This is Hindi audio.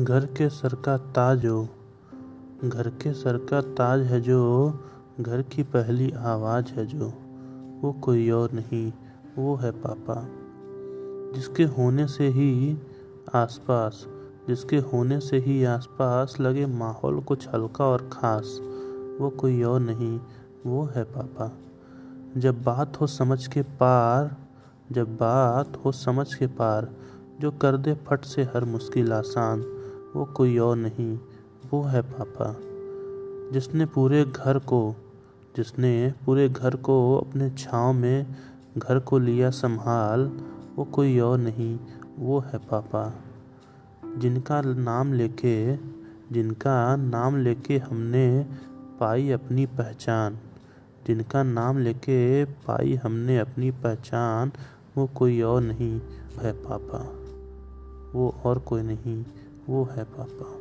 घर के सर का ताज हो। घर के सर का ताज है जो, घर की पहली आवाज़ है जो। वो कोई और नहीं, वो है पापा। जिसके होने से ही आसपास, जिसके होने से ही आसपास लगे माहौल कुछ हल्का और ख़ास। वो कोई और नहीं, वो है पापा। जब बात हो समझ के पार, जब बात हो समझ के पार जो कर दे फट से हर मुश्किल आसान, वो कोई और नहीं, वो है पापा। जिसने पूरे घर को, जिसने पूरे घर को अपने छाँव में घर को लिया संभाल, वो कोई और नहीं, वो है पापा। जिनका नाम लेके, जिनका नाम लेके हमने पाई अपनी पहचान, जिनका नाम लेके पाई हमने अपनी पहचान, वो कोई और नहीं, है पापा। वो और कोई नहीं वो है पापा।